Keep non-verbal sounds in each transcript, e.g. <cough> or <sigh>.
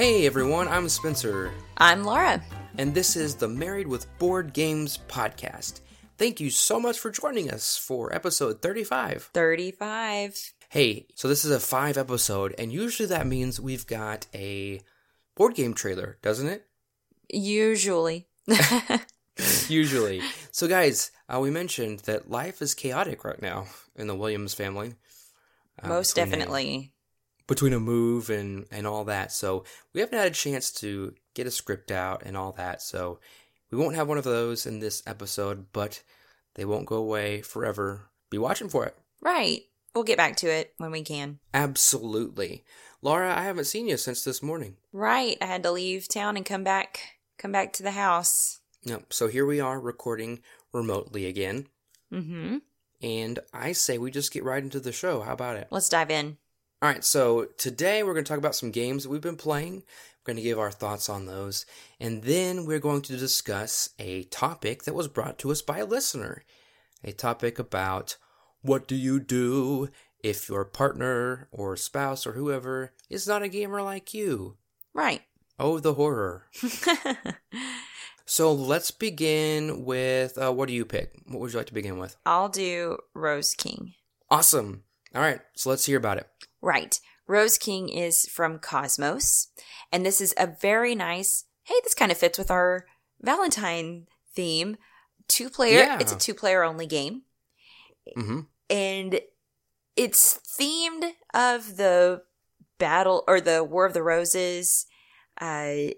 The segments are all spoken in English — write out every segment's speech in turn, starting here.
Hey everyone, I'm Spencer, I'm Lara. and this is the Married with Board Games podcast. Thank you so much for joining us for episode 35. 35. Hey, so this is a five episode, and usually that means we've got a board game trailer, doesn't it? Usually. <laughs> Usually. So, guys, uh, we mentioned that life is chaotic right now in the Williams family. uh, Most definitely. Between a move and and all that. So we haven't had a chance to get a script out and all that. So we won't have one of those in this episode, but they won't go away forever. Be watching for it. Right. We'll get back to it when we can. Absolutely. Lara, I haven't seen you since this morning. Right. I had to leave town and come back come back to the house. No, so here we are recording remotely again. Mm-hmm. And I say we just get right into the show. How about it? Let's dive in. All right, so today we're going to talk about some games that we've been playing. We're going to give our thoughts on those. And then we're going to discuss a topic that was brought to us by a listener. A topic about what do you do if your partner or spouse or whoever is not a gamer like you? Right. Oh, the horror. <laughs> So let's begin with uh, what do you pick? What would you like to begin with? I'll do Rose King. Awesome. All right, so let's hear about it. Right. Rose King is from KOSMOS. And this is a very nice, hey, this kind of fits with our Valentine theme. Two player, Yeah. it's a two player only game. hmm And it's themed of the battle or the War of the Roses. Uh,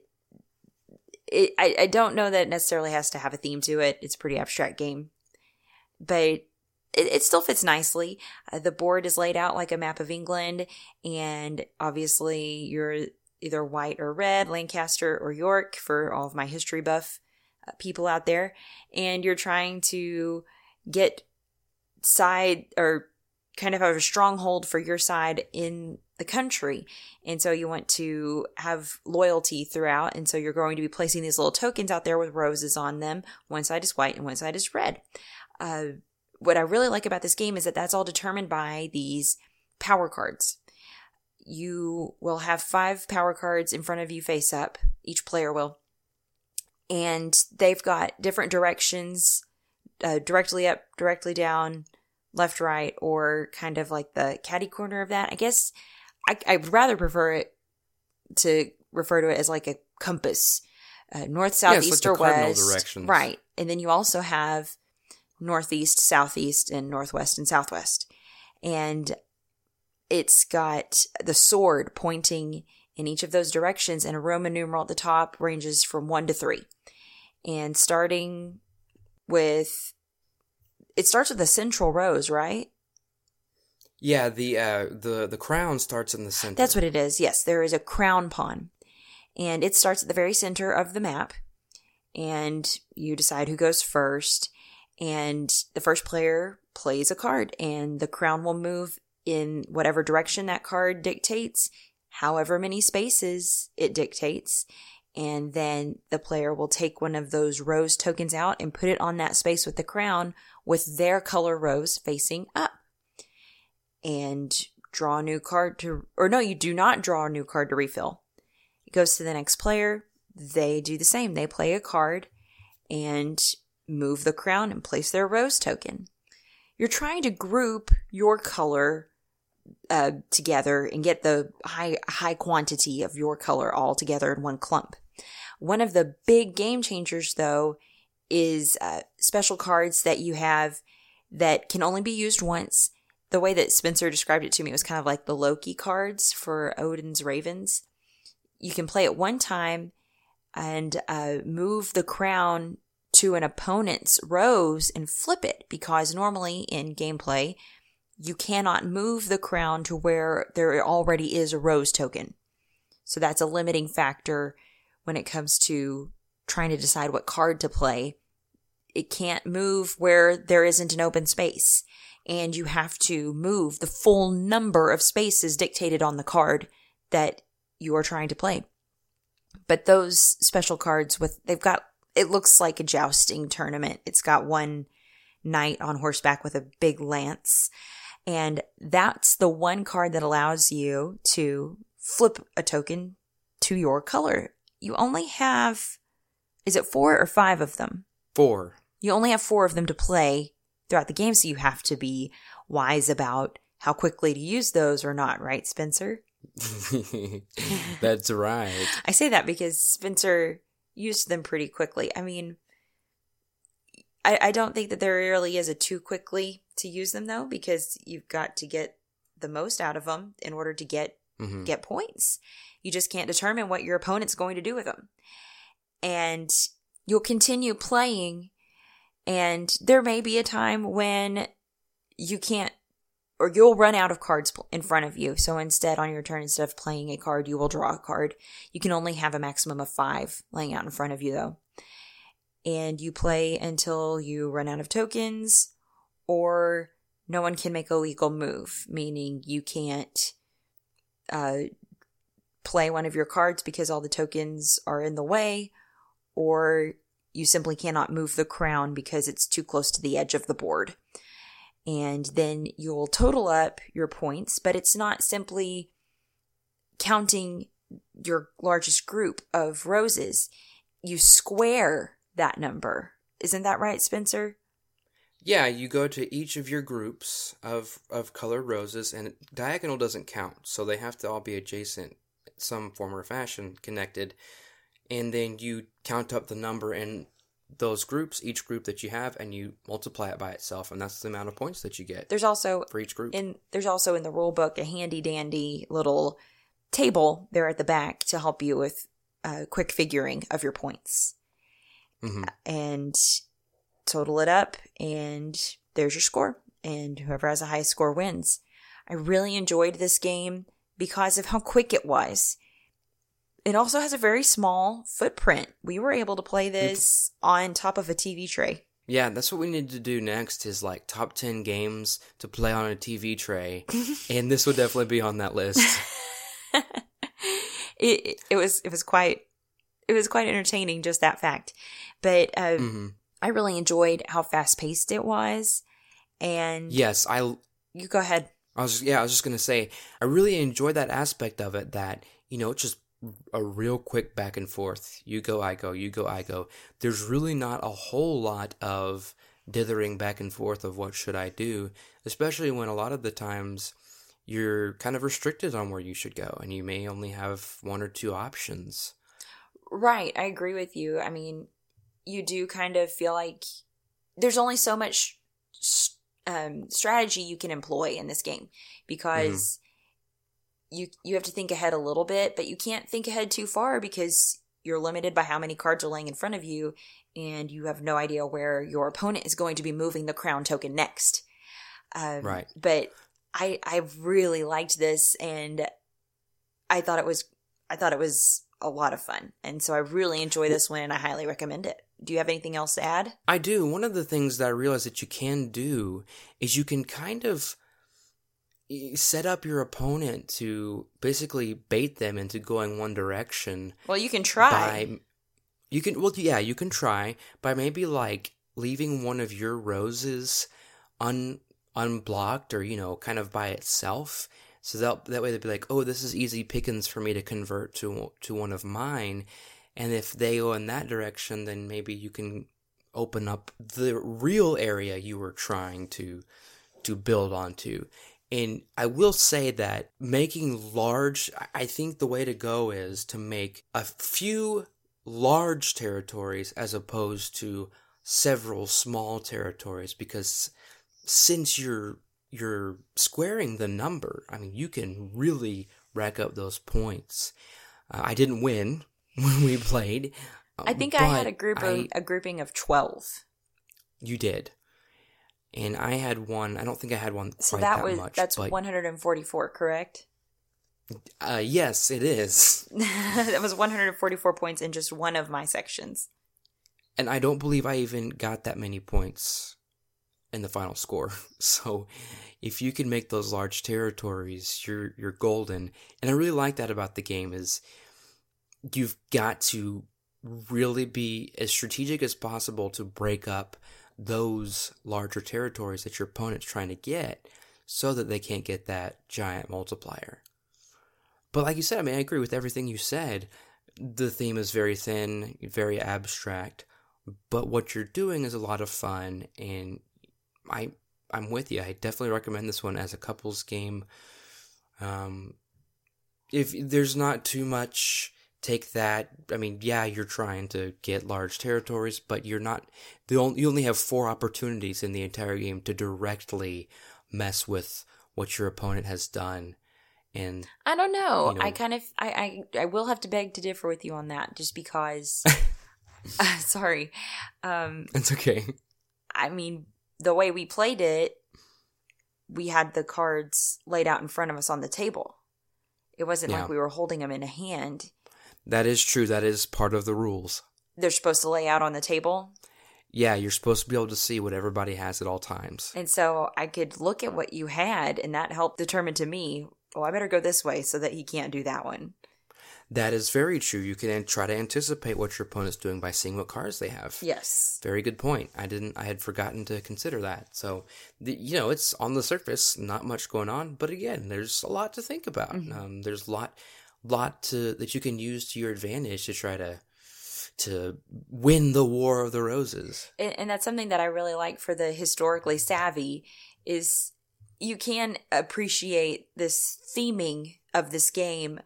it, I, I don't know that it necessarily has to have a theme to it. It's a pretty abstract game. But it, it still fits nicely. Uh, the board is laid out like a map of England, and obviously you're either white or red, Lancaster or York for all of my history buff uh, people out there, and you're trying to get side or kind of have a stronghold for your side in the country. And so you want to have loyalty throughout. And so you're going to be placing these little tokens out there with roses on them. One side is white and one side is red. Uh, what I really like about this game is that that's all determined by these power cards. You will have five power cards in front of you face up, each player will. And they've got different directions uh, directly up, directly down, left, right, or kind of like the caddy corner of that. I guess I, I would rather prefer it to refer to it as like a compass, uh, north, south, Yeah, like east, the or west. directions. Right, and then you also have northeast, southeast, and northwest and southwest, and it's got the sword pointing in each of those directions, and a Roman numeral at the top ranges from one to three, and starting with it starts with the central rose, right? Yeah, the uh, the the crown starts in the center. That's what it is. Yes, there is a crown pawn. And it starts at the very center of the map. And you decide who goes first. And the first player plays a card. And the crown will move in whatever direction that card dictates, however many spaces it dictates. And then the player will take one of those rose tokens out and put it on that space with the crown with their color rose facing up and draw a new card to, or no, you do not draw a new card to refill. It goes to the next player. They do the same. They play a card and move the crown and place their rose token. You're trying to group your color uh, together and get the high high quantity of your color all together in one clump. One of the big game changers, though, is uh, special cards that you have that can only be used once the way that Spencer described it to me was kind of like the Loki cards for Odin's Ravens. You can play it one time and uh, move the crown to an opponent's rose and flip it because normally in gameplay, you cannot move the crown to where there already is a rose token. So that's a limiting factor when it comes to trying to decide what card to play. It can't move where there isn't an open space and you have to move the full number of spaces dictated on the card that you are trying to play. But those special cards with they've got it looks like a jousting tournament. It's got one knight on horseback with a big lance. And that's the one card that allows you to flip a token to your color. You only have, is it four or five of them? Four. You only have four of them to play throughout the game, so you have to be wise about how quickly to use those or not, right, Spencer? <laughs> That's right. <laughs> I say that because Spencer used them pretty quickly. I mean, I, I don't think that there really is a too quickly to use them though, because you've got to get the most out of them in order to get Mhm. get points. You just can't determine what your opponent's going to do with them. And you'll continue playing, and there may be a time when you can't, or you'll run out of cards in front of you. So instead, on your turn, instead of playing a card, you will draw a card. You can only have a maximum of five laying out in front of you, though. And you play until you run out of tokens, or no one can make a legal move, meaning you can't uh, play one of your cards because all the tokens are in the way, or you simply cannot move the crown because it's too close to the edge of the board. And then you'll total up your points, but it's not simply counting your largest group of roses. You square that number. Isn't that right, Spencer? Yeah, you go to each of your groups of of colored roses, and diagonal doesn't count, so they have to all be adjacent, some form or fashion connected, and then you count up the number in those groups, each group that you have, and you multiply it by itself, and that's the amount of points that you get There's also for each group. and there's also in the rule book a handy dandy little table there at the back to help you with uh, quick figuring of your points. Hmm and total it up and there's your score and whoever has the highest score wins. I really enjoyed this game because of how quick it was it also has a very small footprint we were able to play this on top of a tv tray Yeah, that's what we need to do next is like top 10 games to play on a TV tray. <laughs> and this would definitely be on that list. <laughs> it it was it was quite it was quite entertaining just that fact but uh, hmm i really enjoyed how fast paced it was and Yes, I you go ahead I was yeah, I was just gonna say I really enjoyed that aspect of it. That you know, it's just a real quick back and forth. You go, I go. You go, I go. There's really not a whole lot of dithering back and forth of what should I do, especially when a lot of the times you're kind of restricted on where you should go, and you may only have one or two options. right i agree with you i mean you do kind of feel like there's only so much um, strategy you can employ in this game because you you have to think ahead a little bit but you can't think ahead too far because you're limited by how many cards are laying in front of you and you have no idea where your opponent is going to be moving the crown token next um, Right. but i i really liked this and i thought it was i thought it was a lot of fun and so i really enjoy this one and i highly recommend it do you have anything else to add I do. One of the things that I realized that you can do is you can kind of set up your opponent to basically bait them into going one direction well you can try. by you can well yeah you can try by maybe like leaving one of your roses un unblocked or you know kind of by itself. So that that way they'd be like oh this is easy pickings for me to convert to to one of mine. And if they go in that direction then maybe you can open up the real area you were trying to to build onto and I will say that making large, I think the way to go is to make a few large territories as opposed to several small territories because since you're you're squaring the number, I mean you can really rack up those points. Uh, I didn't win <laughs> when we played. i think i had a group of I- a grouping of 12 you did. And I had one. I don't think I had one so quite that that was much. that's but 144 correct Uh, yes, it is. <laughs> that was 144 points in just one of my sections. And I don't believe I even got that many points in the final score. <laughs> So if you can make those large territories, you're you're golden. And I really like that about the game is you've got to really be as strategic as possible to break up those larger territories that your opponent's trying to get so that they can't get that giant multiplier. but like you said, I mean, I agree with everything you said. The theme is very thin, very abstract, but what you're doing is a lot of fun, and I I'm with you. I definitely recommend this one as a couples game. Um, if there's not too much take that i mean yeah you're trying to get large territories but you're not the only, you only have four opportunities in the entire game to directly mess with what your opponent has done and I don't know. you know- I kind of I, I I will have to beg to differ with you on that just because <laughs> <laughs> sorry. Um it's okay I mean the way we played it we had the cards laid out in front of us on the table. It wasn't Yeah. like we were holding them in a hand. That is true that is part of the rules They're supposed to lay out on the table. yeah you're supposed to be able to see what everybody has at all times And so I could look at what you had and that helped determine to me, oh, I better go this way so that he can't do that one. that is very true you can try to anticipate what your opponent's doing by seeing what cards they have Yes. Very good point. I didn't. I had forgotten to consider that. So, the, you know, it's on the surface, not much going on, but again, there's a lot to think about. Mhm. Um, there's a lot, lot to that you can use to your advantage to try to to win the War of the Roses. and, and that's something that I really like for the historically savvy is you can appreciate this theming of this game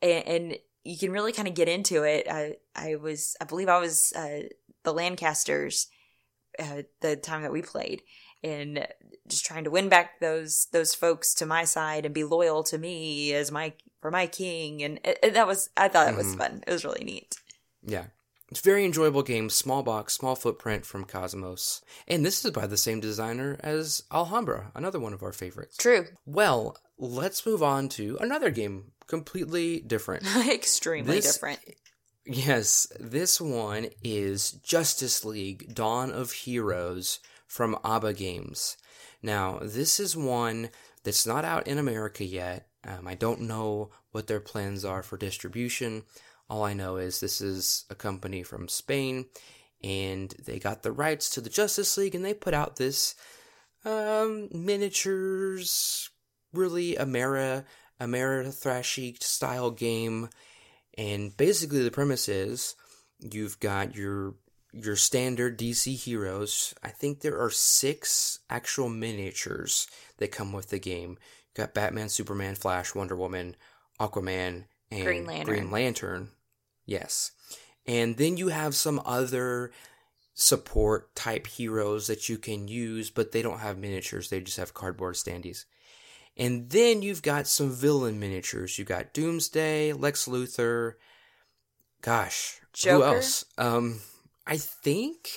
and, and you can really kind of get into it. I I was I believe I was uh, the Lancasters uh, the time that we played and just trying to win back those those folks to my side and be loyal to me as my for my king and it, it- that was I thought it was Mhm. fun. It was really neat. Yeah. It's a very enjoyable game, small box, small footprint from KOSMOS. And this is by the same designer as Alhambra, another one of our favorites. True. Well, let's move on to another game, completely different. <laughs> Extremely This- different. Yes, this one is Justice League Dawn of Heroes from ABBA Games. Now, this is one that's not out in America yet. Um, I don't know what their plans are for distribution. All I know is this is a company from Spain and they got the rights to the Justice League and they put out this um, miniatures, really Amera, Ameritrashy style game. And basically, the premise is you've got your your standard DC heroes. I think there are six actual miniatures that come with the game. You've got Batman, Superman, Flash, Wonder Woman, Aquaman, and Green Lantern. Green Lantern. Yes, and then you have some other support type heroes that you can use, but they don't have miniatures. They just have cardboard standees. And then you've got some villain miniatures. You've got Doomsday, Lex Luthor. Gosh, Joker? who else? Um, I think,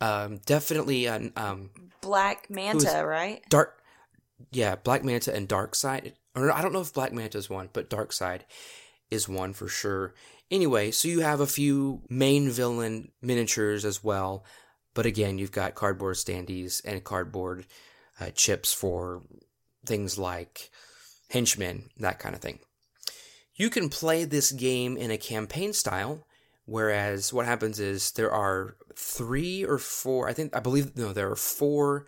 um, definitely, uh, um, Black Manta, right? Dark, yeah, Black Manta and Darkseid. Or I don't know if Black Manta is one, but Darkseid is one for sure. Anyway, so you have a few main villain miniatures as well, but again, you've got cardboard standees and cardboard uh, chips for things like henchmen, that kind of thing. You can play this game in a campaign style, whereas what happens is there are three or four, I think, I believe, no, there are four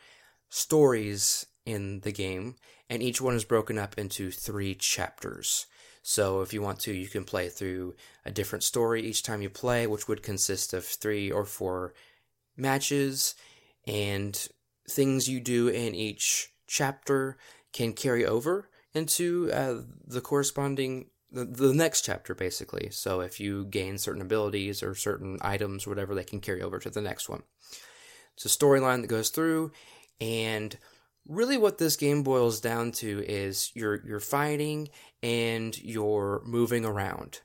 stories in the game, and each one is broken up into three chapters. So if you want to, you can play through a different story each time you play, which would consist of three or four matches, and things you do in each chapter can carry over into uh, the corresponding the, the next chapter basically. So if you gain certain abilities or certain items or whatever they can carry over to the next one. It's a storyline that goes through and really what this game boils down to is you're you're fighting and you're moving around.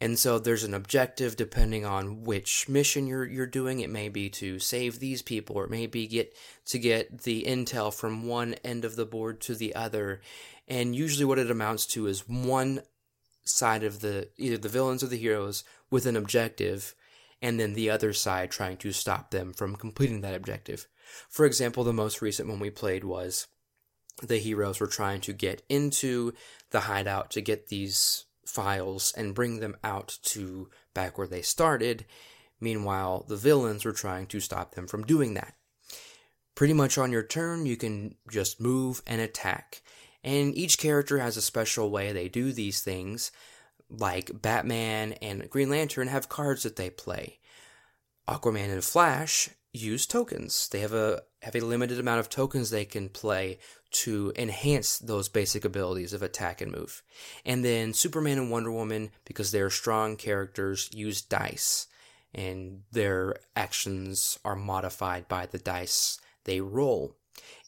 And so there's an objective depending on which mission you're you're doing. It may be to save these people or it may be get to get the intel from one end of the board to the other and usually what it amounts to is one side of the either the villains or the heroes with an objective and then the other side trying to stop them from completing that objective. For example the most recent one we played was the heroes were trying to get into the hideout to get these files and bring them out to back where they started. Meanwhile the villains were trying to stop them from doing that. Pretty much on your turn you can just move and attack And each character has a special way they do these things, like Batman and Green Lantern have cards that they play. Aquaman and Flash use tokens. They have a have a limited amount of tokens they can play to enhance those basic abilities of attack and move. And then Superman and Wonder Woman, because they're strong characters, use dice. And their actions are modified by the dice they roll.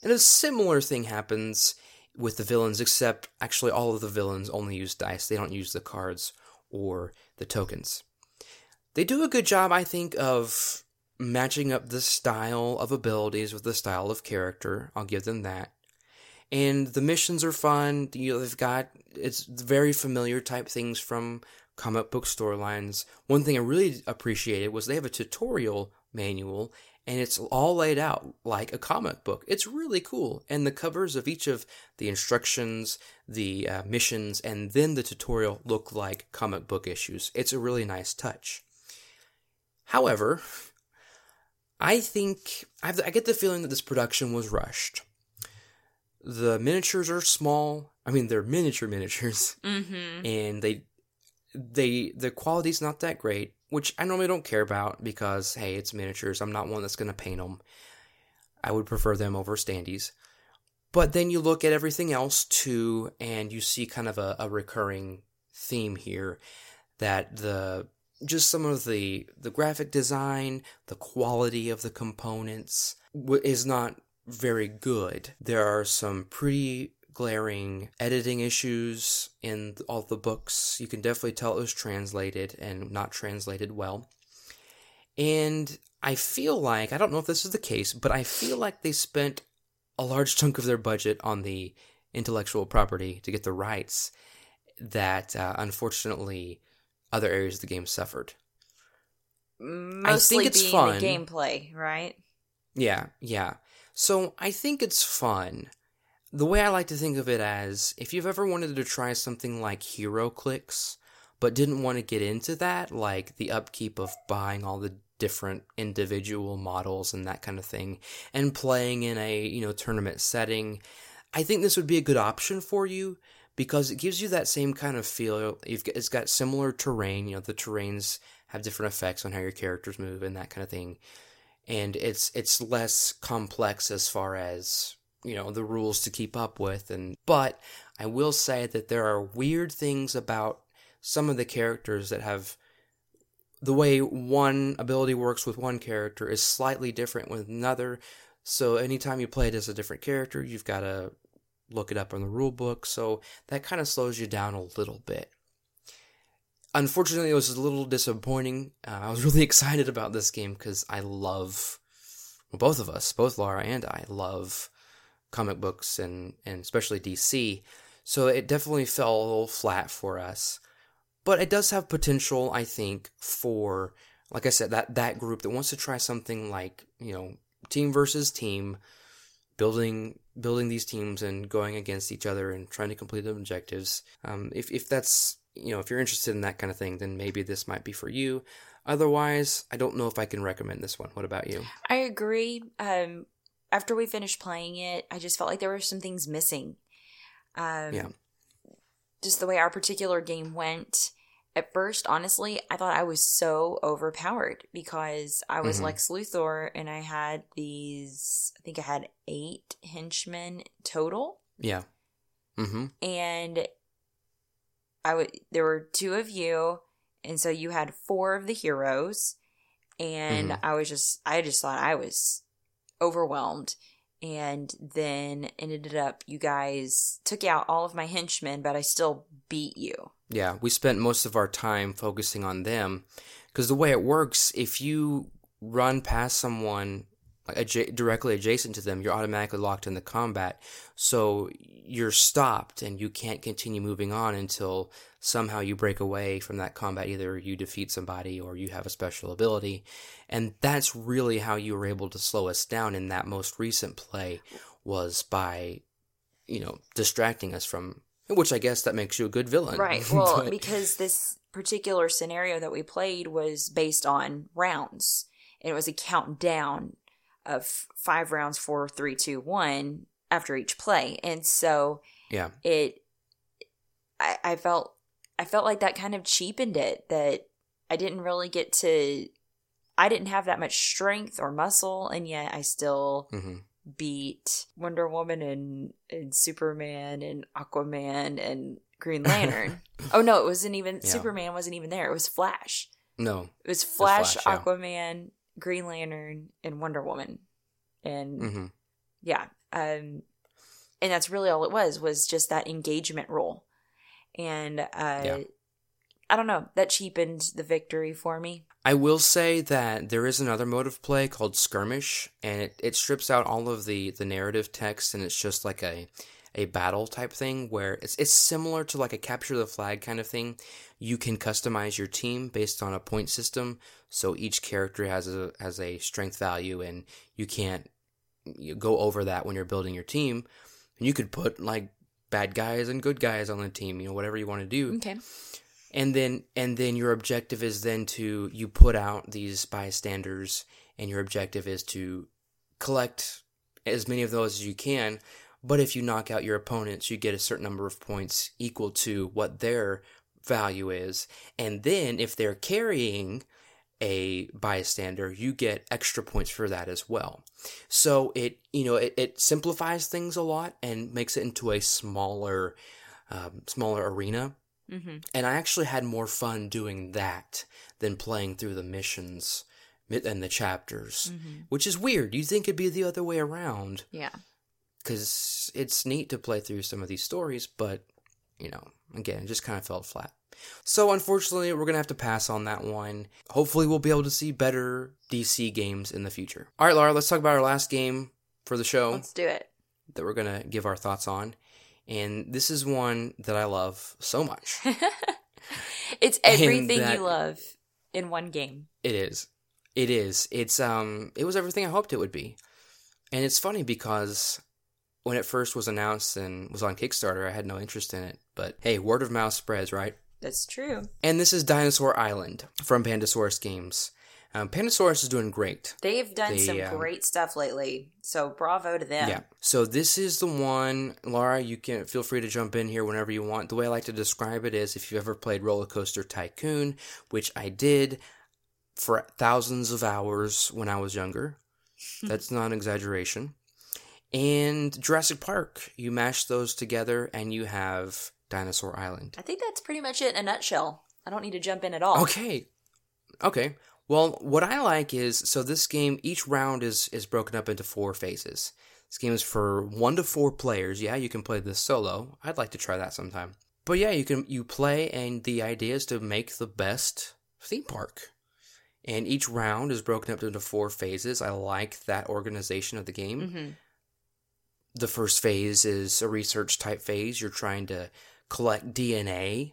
And a similar thing happens with the villains, except actually all of the villains only use dice. They don't use the cards or the tokens. They do a good job, I think, of matching up the style of abilities with the style of character. I'll give them that. And the missions are fun. You know, they've got it's very familiar type things from comic book storylines. One thing I really appreciated was they have a tutorial manual and it's all laid out like a comic book. It's really cool. And the covers of each of the instructions, the uh, missions, and then the tutorial look like comic book issues. It's a really nice touch. However, I think I, I get the feeling that this production was rushed. The miniatures are small. I mean, they're miniature miniatures, Mm-hmm. and they they the quality's not that great, which I normally don't care about because hey, it's miniatures. I'm not one that's gonna paint them. I would prefer them over standees. But then you look at everything else too, and you see kind of a, a recurring theme here that the just some of the the graphic design, the quality of the components is not very good. There are some pretty glaring editing issues in all the books. You can definitely tell it was translated and not translated well. And I feel like I don't know if this is the case, but I feel like they spent a large chunk of their budget on the intellectual property to get the rights that uh, unfortunately other areas of the game suffered. Mostly I think it's being fun. the gameplay, right? Yeah, yeah. So I think it's fun. The way I like to think of it as if you've ever wanted to try something like HeroClix, but didn't want to get into that, like the upkeep of buying all the different individual models and that kind of thing, and playing in a you know tournament setting, I think this would be a good option for you because it gives you that same kind of feel. You've it's got similar terrain. You know, the terrains have different effects on how your characters move and that kind of thing, and it's it's less complex as far as you know the rules to keep up with. And but I will say that there are weird things about some of the characters that have the way one ability works with one character is slightly different with another. So anytime you play it as a different character, you've got to look it up in the rule book. So that kind of slows you down a little bit. Unfortunately, it was a little disappointing. Uh, I was <laughs> really excited about this game because I love, well, both of us, both Lara and I, love comic books and, and especially DC. So it definitely fell a little flat for us. But it does have potential, I think, for, like I said, that, that group that wants to try something like, you know, team versus team, building building these teams and going against each other and trying to complete the objectives. Um, if if that's you know if you're interested in that kind of thing, then maybe this might be for you. Otherwise, I don't know if I can recommend this one. What about you? I agree. Um, after we finished playing it, I just felt like there were some things missing. Um, Yeah. Just the way our particular game went. At first, honestly, I thought I was so overpowered because I was Mhm. Lex Luthor and I had these, I think I had eight henchmen total. Yeah. Mm-hmm. and I would there were two of you, and so you had four of the heroes, and Mhm. I was just I just thought I was overwhelmed, and then ended up you guys took out all of my henchmen, but I still beat you. Yeah, we spent most of our time focusing on them because the way it works, if you run past someone adja- directly adjacent to them, you're automatically locked in the combat. So you're stopped and you can't continue moving on until somehow you break away from that combat. Either you defeat somebody or you have a special ability. And that's really how you were able to slow us down in that most recent play was by, you know, distracting us from which I guess that makes you a good villain. Right. <laughs> Well, But- because this particular scenario that we played was based on rounds. And it was a countdown of five rounds, four, three, two, one, after each play. And so Yeah. it I, I felt I felt like that kind of cheapened it that I didn't really get to I didn't have that much strength or muscle and yet I still hmm beat Wonder Woman and, and Superman and Aquaman and Green Lantern. <laughs> oh no, it wasn't even Yeah. Superman wasn't even there. It was Flash. No. It was Flash, Flash. Aquaman, Green Lantern, and Wonder Woman. And hmm yeah um and that's really all it was was just that engagement role and uh Yeah. i don't know that cheapened the victory for me I will say that there is another mode of play called skirmish, and it, it strips out all of the, the narrative text, and it's just like a a battle type thing where it's it's similar to like a capture the flag kind of thing. You can customize your team based on a point system, so each character has a has a strength value, and you can't you go over that when you're building your team. And you could put like bad guys and good guys on the team, you know, whatever you want to do okay and then and then your objective is then to you put out these bystanders and your objective is to collect as many of those as you can but if you knock out your opponents you get a certain number of points equal to what their value is and then if they're carrying a bystander you get extra points for that as well so it you know it, it simplifies things a lot and makes it into a smaller um, smaller arena mm-hmm. and I actually had more fun doing that than playing through the missions and the chapters, Mm-hmm. which is weird. You think it'd be the other way around yeah because it's neat to play through some of these stories, but you know, again, it just kind of felt flat. So unfortunately, we're gonna have to pass on that one. Hopefully, we'll be able to see better DC games in the future. All right, Lara, let's talk about our last game for the show let's do it that we're gonna give our thoughts on. And this is one that I love so much. <laughs> it's everything that- you love in one game It is. It is. It's um it was everything I hoped it would be. And it's funny because when it first was announced and was on Kickstarter, I had no interest in it. But hey, word of mouth spreads, right? that's true And this is Dinosaur Island from Pandasaurus Games. Um, Pandasaurus is doing great. they've done They, some um, great stuff lately so bravo to them Yeah. So this is the one, Lara. You can feel free to jump in here whenever you want. The way I like to describe it is, if you've ever played Roller Coaster Tycoon, which I did for thousands of hours when I was younger. <laughs> That's not an exaggeration. And Jurassic Park, you mash those together and you have Dinosaur Island. i think that's pretty much it in a nutshell i don't need to jump in at all Okay. Okay. Well, what I like is so this game each round is is broken up into four phases. This game is for 1 to 4 players. Yeah, you can play this solo. I'd like to try that sometime. But yeah, you can you play and the idea is to make the best theme park. And each round is broken up into four phases. I like that organization of the game mm-hmm. The first phase is a research type phase. You're trying to collect DNA,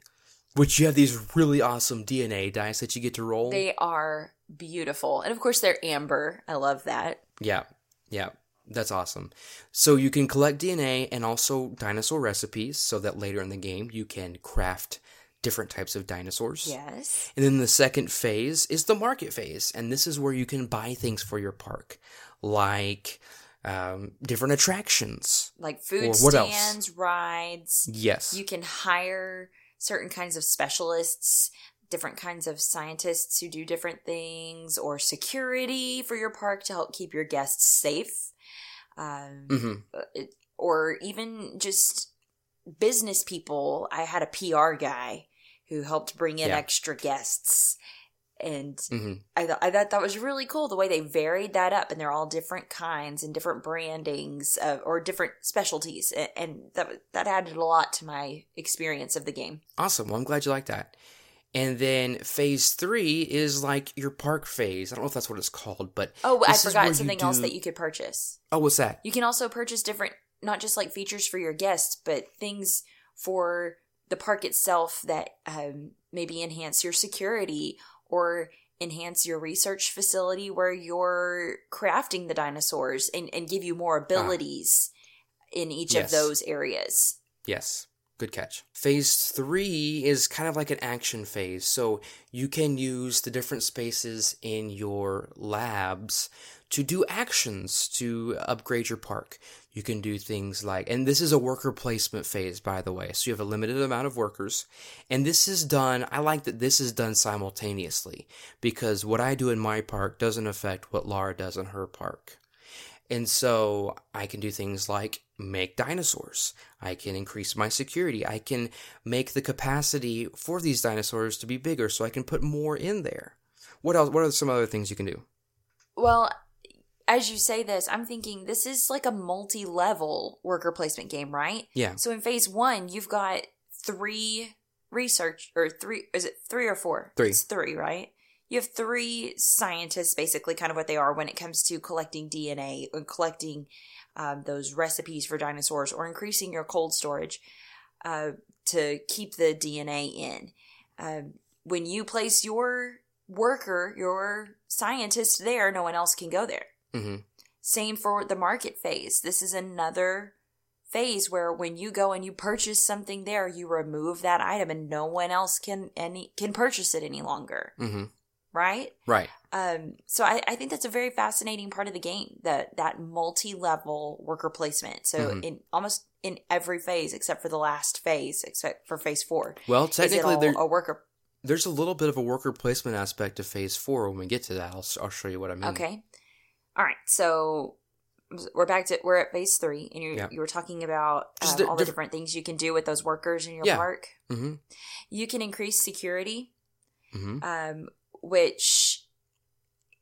which you have these really awesome DNA dice that you get to roll. they are beautiful and of course they're amber i love that yeah, yeah, that's awesome. So you can collect DNA and also dinosaur recipes so that later in the game you can craft different types of dinosaurs. yes And then the second phase is the market phase. And this is where you can buy things for your park, like um, different attractions. like food what else? stands rides Yes. You can hire certain kinds of specialists, different kinds of scientists who do different things, or security for your park to help keep your guests safe. Um, hmm it- or even just business people. I had a PR guy who helped bring in Yeah. extra guests. And hmm I, th- I thought that was really cool the way they varied that up, and they're all different kinds and different brandings uh, or different specialties, and, and that that added a lot to my experience of the game. Awesome. Well, I'm glad you like that. And then phase three is like your park phase. I don't know if that's what it's called, but Oh, I This is where forgot something else that you could purchase. oh, what's that? You can also purchase different, not just like features for your guests, but things for the park itself that um, maybe enhance your security or enhance your research facility where you're crafting the dinosaurs and, and give you more abilities in each Ah. Yes. of those areas. Yes. Good catch. Phase three is kind of like an action phase. So you can use the different spaces in your labs to do actions to upgrade your park. You can do things like, and this is a worker placement phase, by the way. So you have a limited amount of workers. And this is done, I like that this is done simultaneously because what I do in my park doesn't affect what Lara does in her park. And so I can do things like make dinosaurs. I can increase my security. I can make the capacity for these dinosaurs to be bigger so I can put more in there. What else? What are some other things you can do? Well, as you say this, I'm thinking this is like a multi level worker placement game, right? Yeah. So in phase one, you've got three research, or three, is it three or four? Three. It's three, right? You have three scientists, basically, kind of what they are when it comes to collecting DNA and collecting um, those recipes for dinosaurs or increasing your cold storage uh, to keep the DNA in. Um, when you place your worker, your scientist there, no one else can go there. Hmm Same for the market phase. This is another phase where when you go and you purchase something there, you remove that item and no one else can any can purchase it any longer. hmm Right? Right. Um, so I, I think that's a very fascinating part of the game, that that multi-level worker placement. So Mhm. in almost in every phase except for the last phase, except for phase four, Well, technically, there, a worker there's a little bit of a worker placement aspect to phase four when we get to that. I'll, I'll show you what I mean. Okay. All right. So we're back to we're at phase three, and you Yeah. you were talking about um, di- all the diff- different things you can do with those workers in your Yeah. park. hmm You can increase security, hmm um, which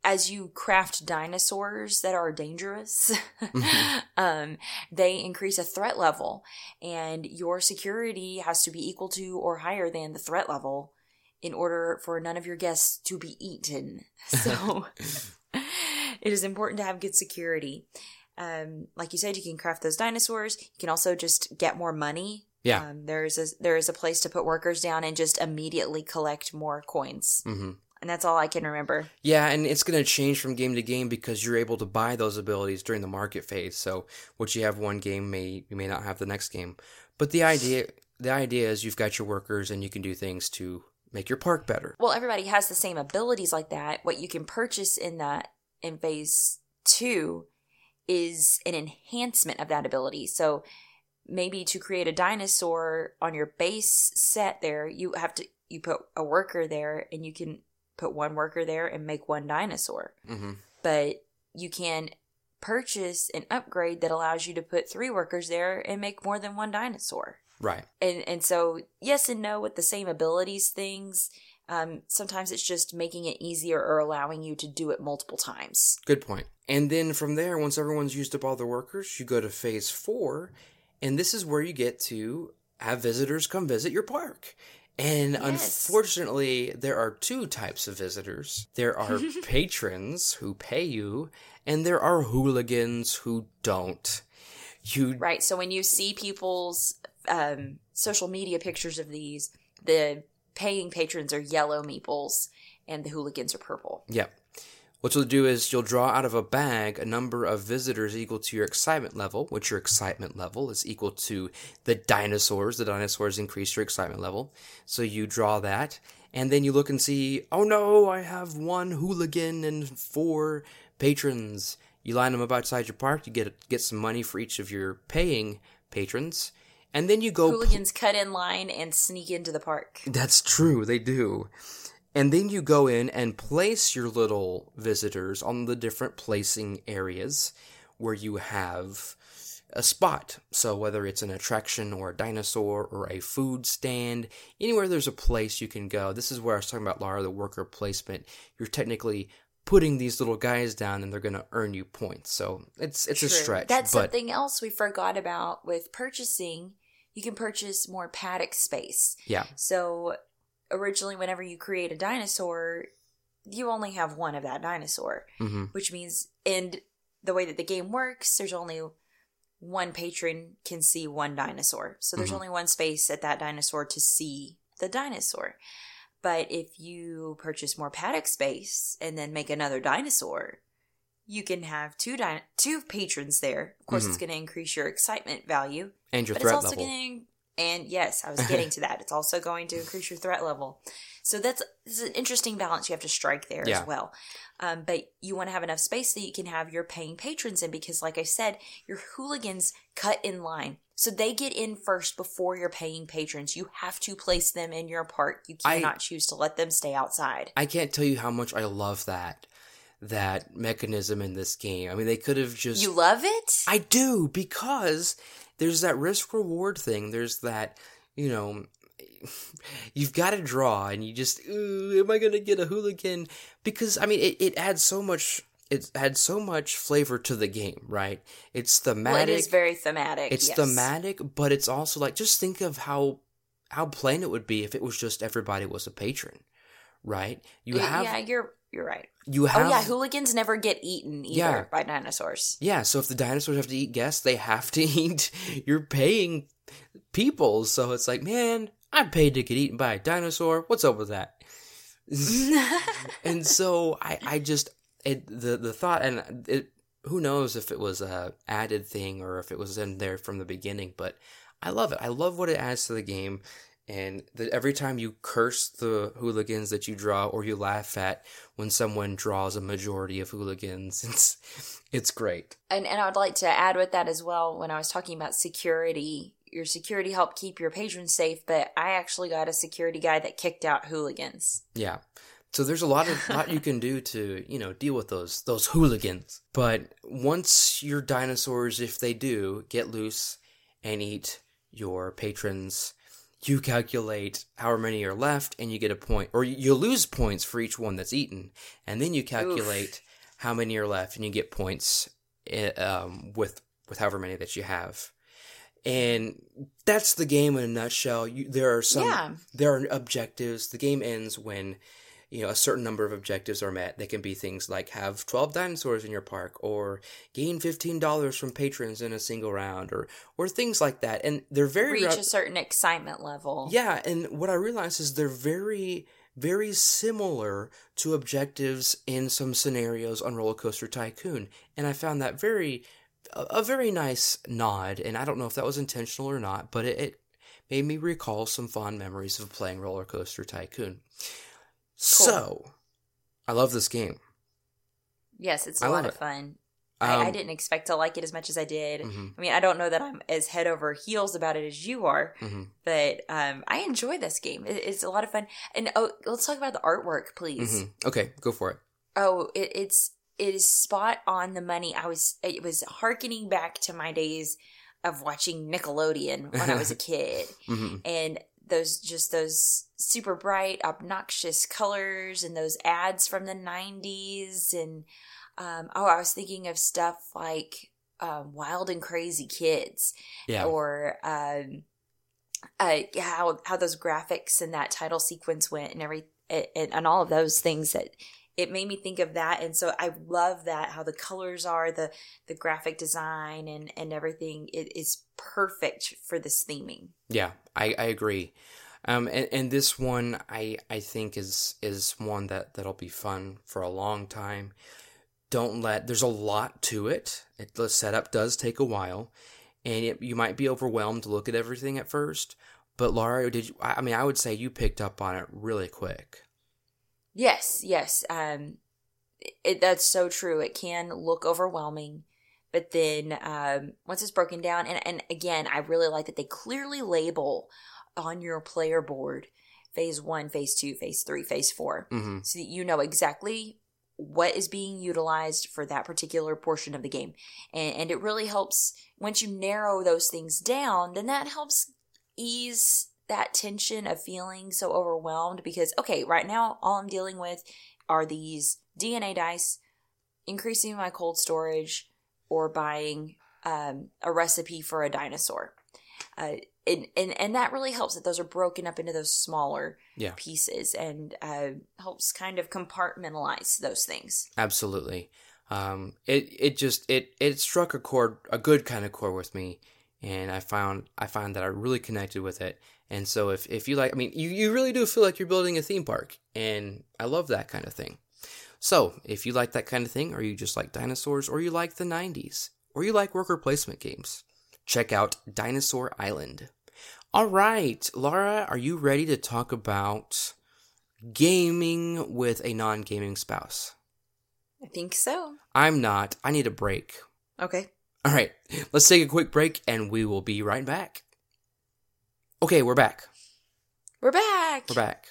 as you craft dinosaurs that are dangerous, Mhm. <laughs> um, they increase a threat level, and your security has to be equal to or higher than the threat level in order for none of your guests to be eaten. <laughs> So <laughs> it is important to have good security. Um, like you said, you can craft those dinosaurs. You can also just get more money. Yeah. Um, there is a there is a place to put workers down and just immediately collect more coins, hmm and that's all I can remember. Yeah, and it's going to change from game to game because you're able to buy those abilities during the market phase. So what you have one game may you may not have the next game. But the idea the idea is you've got your workers and you can do things to make your park better. Well, everybody has the same abilities like that. What you can purchase in that in phase two is an enhancement of that ability. So maybe to create a dinosaur on your base set there, you have to you put a worker there and you can put one worker there and make one dinosaur. hmm But you can purchase an upgrade that allows you to put three workers there and make more than one dinosaur Right. and and so yes and no with the same abilities things um, sometimes it's just making it easier or allowing you to do it multiple times Good point. And then from there, once everyone's used up all their workers, you go to phase four, and this is where you get to have visitors come visit your park. And Yes. unfortunately, there are two types of visitors. There are <laughs> patrons who pay you, and there are hooligans who don't. You right so when you see people's um, social media pictures of these the paying patrons are yellow meeples and the hooligans are purple Yep. What you'll do is you'll draw out of a bag a number of visitors equal to your excitement level, which your excitement level is equal to the dinosaurs. The dinosaurs increase your excitement level. So you draw that, and then you look and see, oh no, I have one hooligan and four patrons. You line them up outside your park, you get get some money for each of your paying patrons, and then you go hooligans cut in line and sneak into the park that's true, they do. And then you go in and place your little visitors on the different placing areas where you have a spot. So whether it's an attraction or a dinosaur or a food stand, anywhere there's a place you can go. This is where I was talking about Lara, the worker placement. You're technically putting these little guys down and they're going to earn you points. So it's it's a stretch, That's but something else we forgot about with purchasing. You can purchase more paddock space. yeah. So originally, whenever you create a dinosaur, you only have one of that dinosaur, hmm which means, and the way that the game works, there's only one patron can see one dinosaur. So there's Mhm. only one space at that dinosaur to see the dinosaur. But if you purchase more paddock space and then make another dinosaur, you can have two di- two patrons there. Of course, it's going to increase your excitement value, And your but it's threat also level. to And yes, I was <laughs> getting to that. It's also going to increase your threat level. So that's, that's an interesting balance you have to strike there Yeah. as well. Um, but you want to have enough space that you can have your paying patrons in because, like I said, your hooligans cut in line. So they get in first before your paying patrons. You have to place them in your park. You I- cannot choose to let them stay outside. I can't tell you how much I love that that mechanism in this game. I mean, they could have just You love it? I do because there's that risk reward thing. There's that, you know, <laughs> you've got to draw and you just, "Ooh, am I going to get a hooligan? Because, I mean, it, it adds so much, it adds so much flavor to the game, right? It's thematic. well, it is very thematic. it's yes. thematic, but it's also like, just think of how, how plain it would be if it was just everybody was a patron, right? You have, yeah, you're you're right. you have, oh yeah, hooligans never get eaten either Yeah. by dinosaurs. Yeah, so if the dinosaurs have to eat guests, they have to <laughs> eat You're paying people. So it's like, man, I'm paid to get eaten by a dinosaur. What's up with that? <laughs> and so I, I just it the the thought and it who knows if it was a added thing or if it was in there from the beginning, but I love it. I love what it adds to the game. And that every time you curse the hooligans that you draw, or you laugh at when someone draws a majority of hooligans, <laughs> it's it's great. And and I would like to add with that as well. When I was talking about security, your security helped keep your patrons safe, but I actually got a security guy that kicked out hooligans. Yeah. So there's a lot of <laughs> lot you can do to, you know, deal with those those hooligans. But once your dinosaurs, if they do, get loose and eat your patrons, you calculate however many are left and you get a point or you, lose points for each one that's eaten. And then you calculate how many are left and you get points eh, um, with with however many that you have. And that's the game in a nutshell. You, there are some Yeah. there are objectives. The game ends when you know a certain number of objectives are met. They can be things like have 12 dinosaurs in your park or gain $15 from patrons in a single round or or things like that. And they're very Reach rep- a certain excitement level. yeah, and what I realized is they're very, very similar to objectives in some scenarios on Roller Coaster Tycoon, and I found that very, a, a very nice nod. And I don't know if that was intentional or not, but it, it made me recall some fond memories of playing Roller Coaster Tycoon. So, I love this game. Yes, it's a I lot of it. fun. I, I Um, didn't expect to like it as much as I did. mhm, I mean, I don't know that I'm as head over heels about it as you are, mhm, but um, I enjoy this game. It, it's a lot of fun. And oh, let's talk about the artwork, please. mhm. Okay, go for it. Oh, it, it's it is spot on the money. I was it was harkening back to my days of watching Nickelodeon when I was a <laughs> kid, hmm and those just those super bright, obnoxious colors, and those ads from the '90s, and um, oh, I was thinking of stuff like um, Wild and Crazy Kids, Yeah. or um, uh, how how those graphics and that title sequence went and every and, and all of those things that it made me think of that and so i love that how the colors are the the graphic design and and everything it is perfect for this theming Yeah, I, I agree. Um, and, and this one I I think is is one that that'll be fun for a long time. Don't let there's a lot to it. it the setup does take a while, and it, you might be overwhelmed to look at everything at first. But Lara, did you? I I mean, I would say you picked up on it really quick. Yes yes um it, that's so true it can look overwhelming but then um once it's broken down and and again i really like that they clearly label on your player board phase one phase two phase three phase four hmm so that you know exactly what is being utilized for that particular portion of the game. And, and it really helps once you narrow those things down, then that helps ease that tension of feeling so overwhelmed because, okay, right now, all I'm dealing with are these DNA dice, increasing my cold storage, or buying um, a recipe for a dinosaur. Uh, and, and, and that really helps that those are broken up into those smaller Yeah. pieces and uh, helps kind of compartmentalize those things. Absolutely. Um, it it just it it struck a chord, a good kind of chord with me, and I found I found that I really connected with it. And so if if you like, I mean, you you really do feel like you're building a theme park, and I love that kind of thing. So if you like that kind of thing, or you just like dinosaurs, or you like the '90s, or you like worker placement games, check out Dinosaur Island. All right, Lara, are you ready to talk about gaming with a non gaming spouse? I think so. I'm not. I need a break. Okay. All right, let's take a quick break and we will be right back. Okay, we're back. We're back. We're back.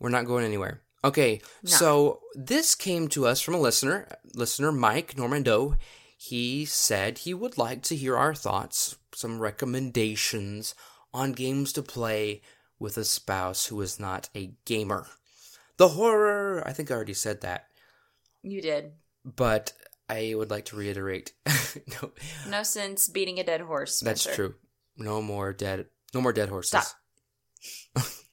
We're not going anywhere. Okay, No. so this came to us from a listener, listener Mike Normando. He said he would like to hear our thoughts, some recommendations on games to play with a spouse who is not a gamer. The horror, I think I already said that, You did. but I would like to reiterate. <laughs> no, No sense beating a dead horse. that's true. No more dead. No more dead horses. <laughs>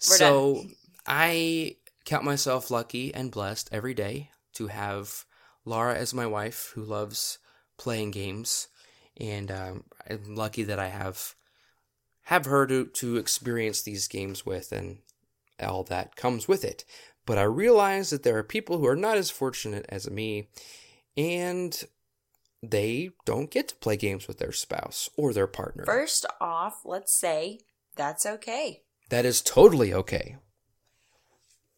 So I count myself lucky and blessed every day to have Lara as my wife, who loves playing games, and um, I'm lucky that I have have her to to experience these games with and all that comes with it. But I realize that there are people who are not as fortunate as me, and they don't get to play games with their spouse or their partner. First off, let's say that's okay. That is totally okay.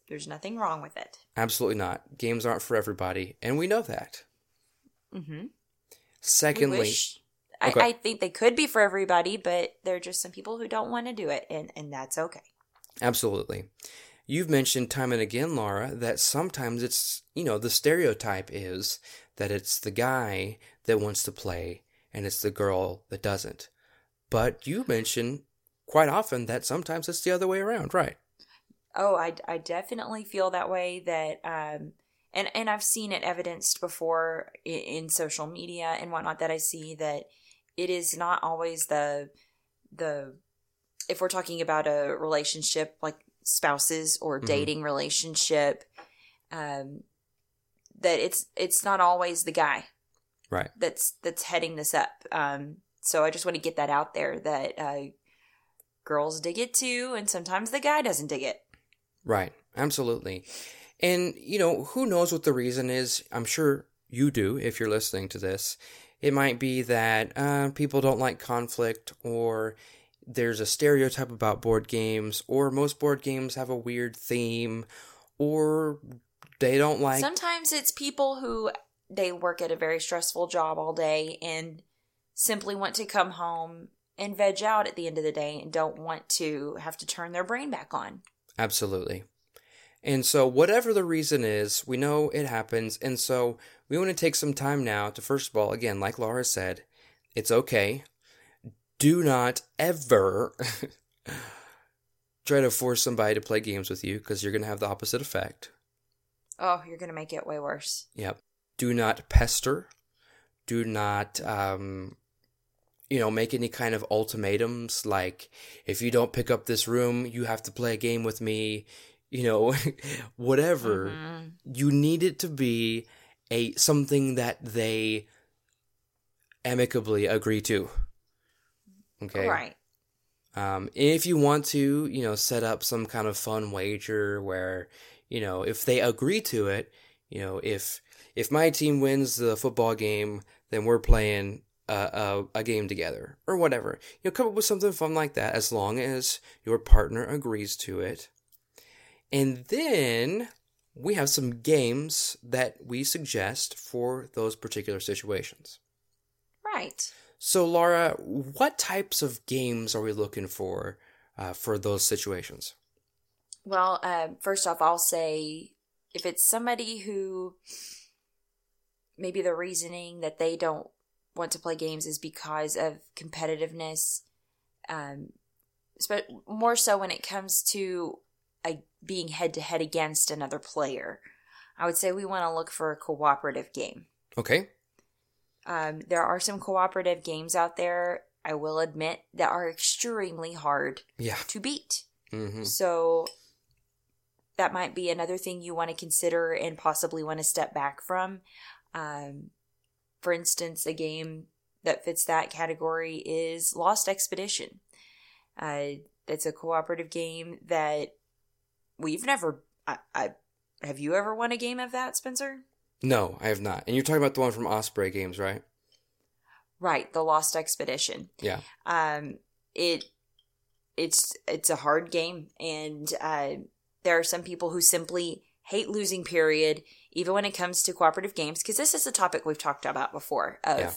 There's nothing wrong with it. Absolutely not. Games aren't for everybody, and we know that. Mm-hmm. Secondly, wish, Okay. I, I think they could be for everybody, but there are just some people who don't want to do it, and, and that's okay. absolutely. You've mentioned time and again, Lara, that sometimes it's, you know, the stereotype is that it's the guy that wants to play and it's the girl that doesn't. But you mention quite often that sometimes it's the other way around, right? Oh, I, I definitely feel that way. That um, and and I've seen it evidenced before in, in social media and whatnot. That I see that it is not always the the if we're talking about a relationship like spouses or Mhm. dating relationship, um, that it's it's not always the guy Right. that's that's heading this up. Um, so I just want to get that out there that uh, girls dig it too, and sometimes the guy doesn't dig it. Right. Absolutely. And, you know, who knows what the reason is? I'm sure you do if you're listening to this. It might be that uh, people don't like conflict, or there's a stereotype about board games, or most board games have a weird theme, or they don't like. Sometimes it's people who they work at a very stressful job all day and simply want to come home and veg out at the end of the day and don't want to have to turn their brain back on. Absolutely. And so, whatever the reason is, we know it happens. And so, we want to take some time now to, first of all, again, like Lara said, it's okay. Do not ever <laughs> try to force somebody to play games with you because you're going to have the opposite effect. Oh, you're going to make it way worse. Yep. Do not pester. Do not, um, you know, make any kind of ultimatums like, if you don't pick up this room, you have to play a game with me. You know, <laughs> whatever. Mhm. You need it to be a something that they amicably agree to. Okay. Right. Um, if you want to, you know, set up some kind of fun wager where, you know, if they agree to it, you know, if if my team wins the football game, then we're playing a, a, a game together or whatever. You know, come up with something fun like that as long as your partner agrees to it. And then we have some games that we suggest for those particular situations. Right. So, Lara, what types of games are we looking for uh, for those situations? Well, uh, first off, I'll say if it's somebody who maybe the reasoning that they don't want to play games is because of competitiveness, um, but more so when it comes to a, being head to head against another player, I would say we want to look for a cooperative game. Okay. Um, there are some cooperative games out there, I will admit, that are extremely hard Yeah. to beat. hmm So that might be another thing you want to consider and possibly want to step back from. Um, for instance, a game that fits that category is Lost Expedition. Uh, it's a cooperative game that we've never. I, I have you ever won a game of that, Spencer? No, I have not. And you're talking about the one from Osprey Games, right? Right, the Lost Expedition. Yeah. Um, it it's it's a hard game, and uh, there are some people who simply hate losing. Period. Even when it comes to cooperative games, because this is a topic we've talked about before of Yeah.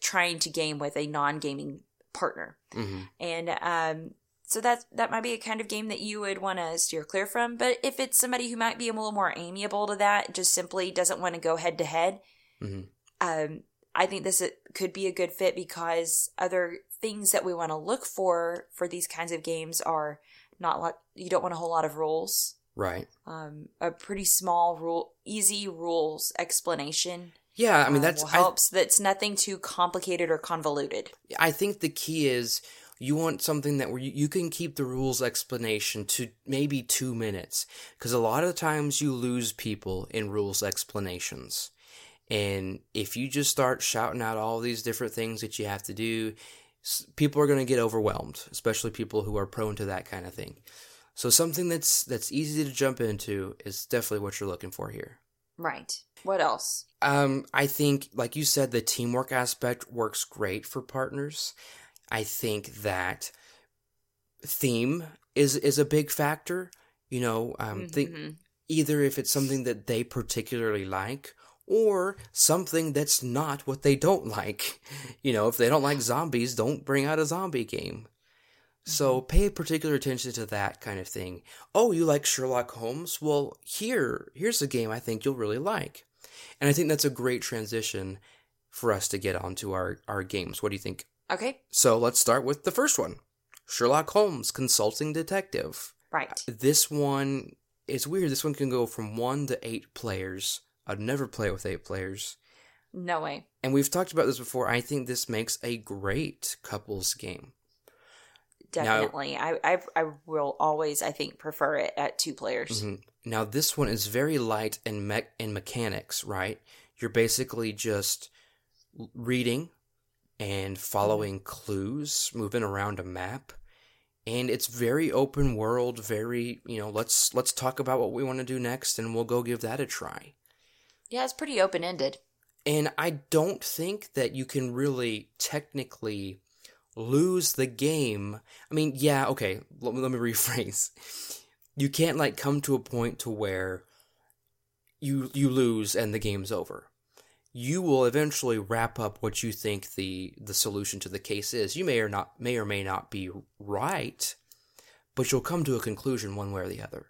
trying to game with a non-gaming partner, hmm and um, so that that might be a kind of game that you would want to steer clear from. But if it's somebody who might be a little more amiable to that, just simply doesn't want to go head to head, hmm um, I think this could be a good fit because other things that we want to look for for these kinds of games are not lot. You don't want a whole lot of rules. Right. Um, a pretty small rule, easy rules explanation. Yeah, I mean um, that's will I, helps. that's nothing too complicated or convoluted. I think the key is you want something that where you, you can keep the rules explanation to maybe two minutes because a lot of times you lose people in rules explanations and if you just start shouting out all these different things that you have to do people are going to get overwhelmed especially people who are prone to that kind of thing so something that's that's easy to jump into is definitely what you're looking for here Right. What else? um, I think, like you said, the teamwork aspect works great for partners. I think that theme is is a big factor. You know, um, think Mhm. either if it's something that they particularly like or something that's not what they don't like. <laughs> You know, if they don't like zombies, don't bring out a zombie game. So mm-hmm. pay particular attention to that kind of thing. Oh, you like Sherlock Holmes? Well, here, here's a game I think you'll really like. And I think that's a great transition for us to get onto our, our games. What do you think? Okay. So let's start with the first one. Sherlock Holmes, Consulting Detective. Right. This one it's weird. This one can go from one to eight players. I'd never play it with eight players. No way. And we've talked about this before. I think this makes a great couples game. Now- Definitely. I, I I will always I think prefer it at two players. Mhm. Now this one is very light in me- in mechanics, right? You're basically just reading and following clues, moving around a map, and it's very open world. Very, you know, let's let's talk about what we want to do next, and we'll go give that a try. Yeah, it's pretty open ended. And I don't think that you can really technically lose the game. I mean, yeah, okay, let, let me rephrase. You can't like come to a point to where you you lose and the game's over. You will eventually wrap up what you think the the solution to the case is. You may or not may or may not be right, but you'll come to a conclusion one way or the other.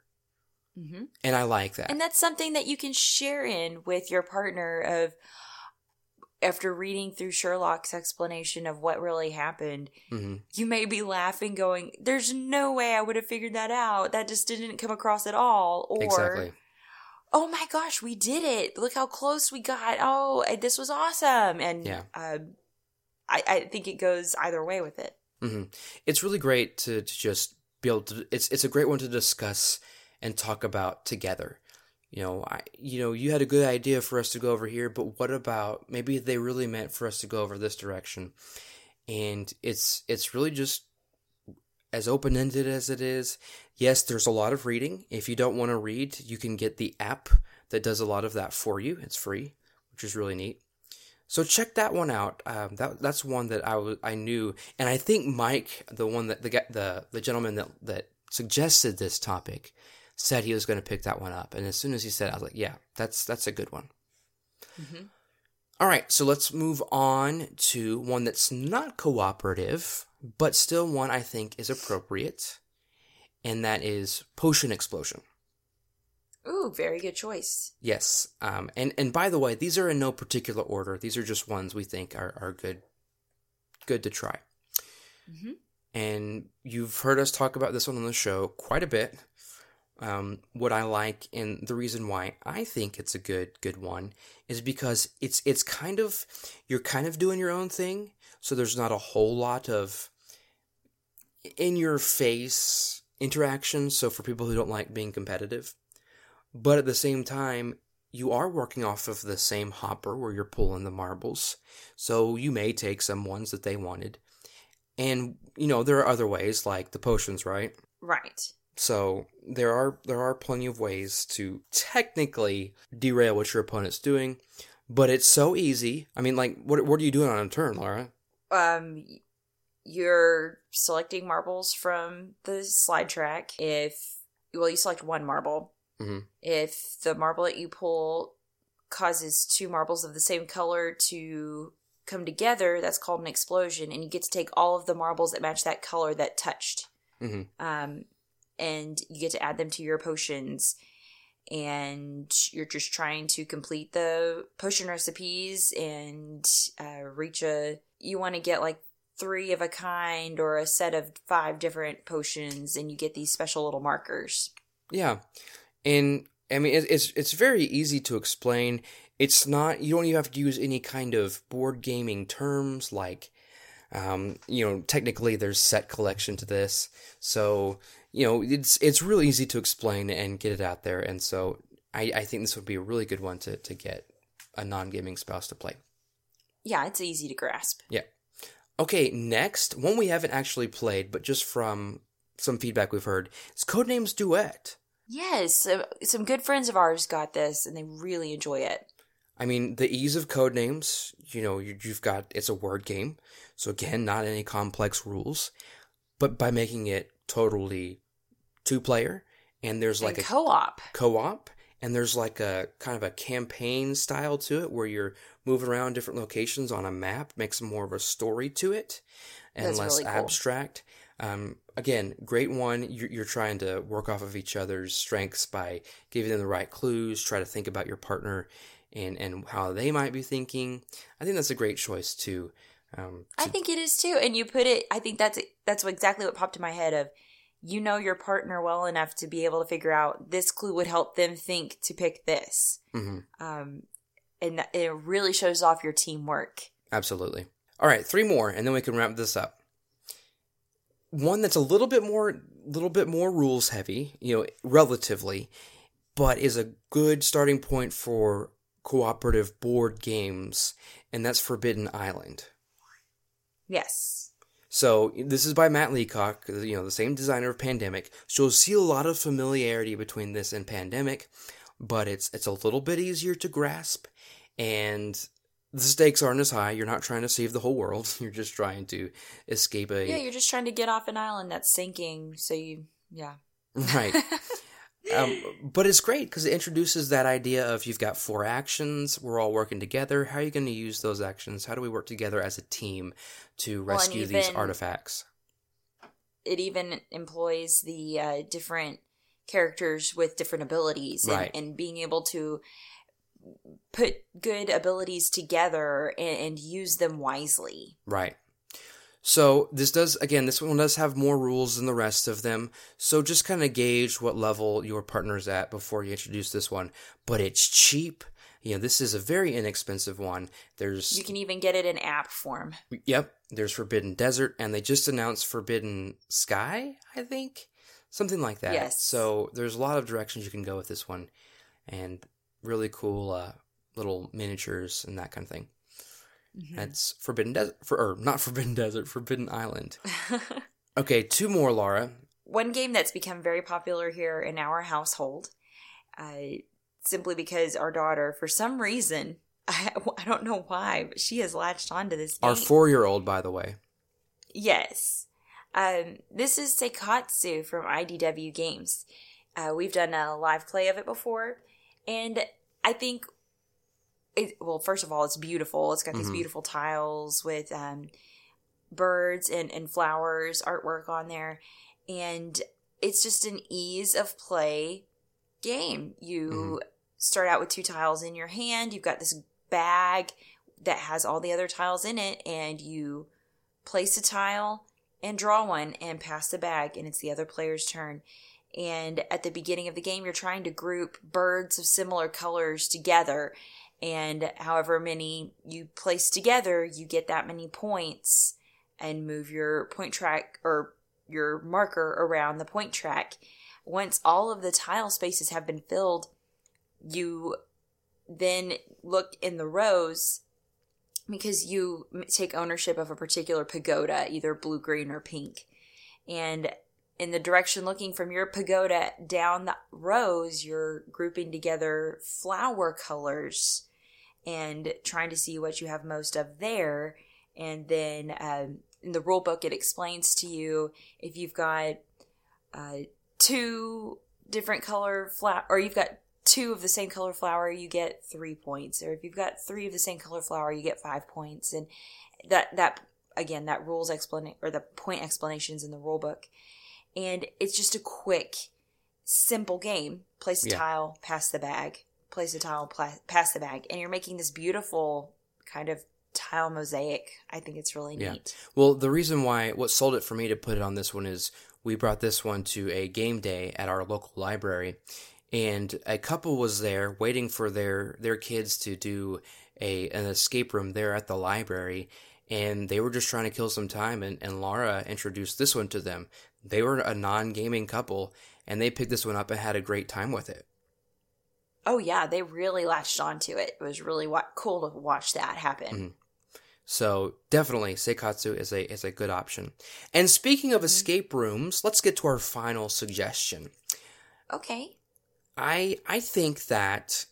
Hmm And I like that. And that's something that you can share in with your partner of after reading through Sherlock's explanation of what really happened, hmm you may be laughing going, There's no way I would have figured that out. That just didn't come across at all. Or Exactly. oh my gosh, we did it. Look how close we got. Oh, this was awesome. And Yeah. um, I, I think it goes either way with it. hmm It's really great to, to just be able to. It's it's a great one to discuss and talk about together. You know, I you know you had a good idea for us to go over here, but what about maybe they really meant for us to go over this direction? And it's it's really just as open ended as it is. Yes, there's a lot of reading. If you don't want to read, you can get the app that does a lot of that for you. It's free, which is really neat. So check that one out. Um, that that's one that I was I knew, and I think Mike, the one that the the the gentleman that that suggested this topic, said he was going to pick that one up. And as soon as he said, it, I was like, yeah, that's that's a good one. Mhm. All right, so let's move on to one that's not cooperative, but still one I think is appropriate, and that is Potion Explosion. Ooh, very good choice. Yes. Um, and, and by the way, these are in no particular order. These are just ones we think are, are good good to try. hmm And you've heard us talk about this one on the show quite a bit. Um, what I like and the reason why I think it's a good good one is because it's it's kind of you're kind of doing your own thing, so there's not a whole lot of in your face interaction. So for people who don't like being competitive, but at the same time, you are working off of the same hopper where you're pulling the marbles. So you may take some ones that they wanted. And you know, there are other ways like the potions, right? Right. So there are there are plenty of ways to technically derail what your opponent's doing, but it's so easy. I mean, like what what are you doing on a turn, Lara? Um, you're selecting marbles from the slide track. If, well, you select one marble. Mhm. If the marble that you pull causes two marbles of the same color to come together, that's called an explosion. And you get to take all of the marbles that match that color that touched. Mhm. Um, and you get to add them to your potions. And you're just trying to complete the potion recipes and uh, reach a. You want to get like three of a kind or a set of five different potions, and you get these special little markers. Yeah, and I mean it's it's very easy to explain. It's not you don't even have to use any kind of board gaming terms like, um, you know, technically there's set collection to this, so you know it's it's really easy to explain and get it out there. And so I I think this would be a really good one to to get a non gaming spouse to play. Yeah, it's easy to grasp. Yeah. Okay, next one we haven't actually played, but just from some feedback we've heard, is Codenames Duet. Yes, uh, some good friends of ours got this, and they really enjoy it. I mean, the ease of Codenames, you know, you've got, it's a word game. So again, not any complex rules, but by making it totally two player and there's like and a co-op. co-op and there's like a kind of a campaign style to it where you're moving around different locations on a map, makes more of a story to it and That's less really cool. abstract. Um, again, great one. You're, you're trying to work off of each other's strengths by giving them the right clues, try to think about your partner and, and how they might be thinking. I think that's a great choice too. Um, I think it is too. And you put it. I think that's that's exactly what popped in my head. Of you know your partner well enough to be able to figure out this clue would help them think to pick this. Mhm. Um, and it really shows off your teamwork. Absolutely. All right, three more, and then we can wrap this up. One that's a little bit more, little bit more rules heavy, you know, relatively, but is a good starting point for cooperative board games, and that's Forbidden Island. Yes. So this is by Matt Leacock, you know, the same designer of Pandemic. So you'll see a lot of familiarity between this and Pandemic, but it's it's a little bit easier to grasp, and the stakes aren't as high. You're not trying to save the whole world. <laughs> You're just trying to escape a Yeah, you're just trying to get off an island that's sinking. So you, yeah. right. <laughs> Um, but it's great because it introduces that idea of you've got four actions, we're all working together. How are you going to use those actions? How do we work together as a team to Well, rescue these even- artifacts? it even employs the uh, different characters with different abilities and, Right. and being able to put good abilities together and, and use them wisely. Right. So this does again. This one does have more rules than the rest of them. So just kind of gauge what level your partner's at before you introduce this one. But it's cheap. You know, this is a very inexpensive one. There's You can even get it in app form. Yep, there's Forbidden Desert, and they just announced Forbidden Sky, I think, something like that. Yes. So there's a lot of directions you can go with this one, and really cool uh, little miniatures and that kind of thing. Mhm. That's Forbidden Desert, for or not <laughs> Forbidden Desert, Forbidden Island. <laughs> Okay, two more, Lara. One game that's become very popular here in our household, uh, simply because our daughter, for some reason, <laughs> I, I don't know why, but she has latched onto this game. Our four-year-old, by the way. Yes. Um, this is Seikatsu from IDW Games. Uh, we've done a live play of it before, and I think, it, well, first of all, it's beautiful. It's got these Mhm. beautiful tiles with um, birds and, and flowers artwork on there, and it's just an ease of play game. You start out with two tiles in your hand. You've got this bag that has all the other tiles in it, and you place a tile and draw one and pass the bag, and it's the other player's turn. And at the beginning of the game, you're trying to group birds of similar colors together. And however many you place together, you get that many points and move your point track or your marker around the point track. Once all of the tile spaces have been filled, you then look in the rows because you take ownership of a particular pagoda, either blue, green, or pink. And in the direction looking from your pagoda down the rows, you're grouping together flower colors and trying to see what you have most of there. And then um, in the rule book, it explains to you if you've got uh, two different color flower, or you've got two of the same color flower, you get three points. Or if you've got three of the same color flower, you get five points. And that that again, that rules explanation or the point explanations in the rule book, and it's just a quick, simple game. Place a Yeah. tile, pass the bag. Place a tile, pla- pass the bag, and you're making this beautiful kind of tile mosaic. I think it's really Yeah. neat. Well, the reason why what sold it for me to put it on this one is we brought this one to a game day at our local library, and a couple was there waiting for their their kids to do a an escape room there at the library, and they were just trying to kill some time. And, and Lara introduced this one to them. They were a non gaming couple, and they picked this one up and had a great time with it. Oh yeah, they really latched onto it. It was really wa- cool to watch that happen. Mhm. So definitely, Seikatsu is a is a good option. And speaking of escape rooms, let's get to our final suggestion. Okay. I I think that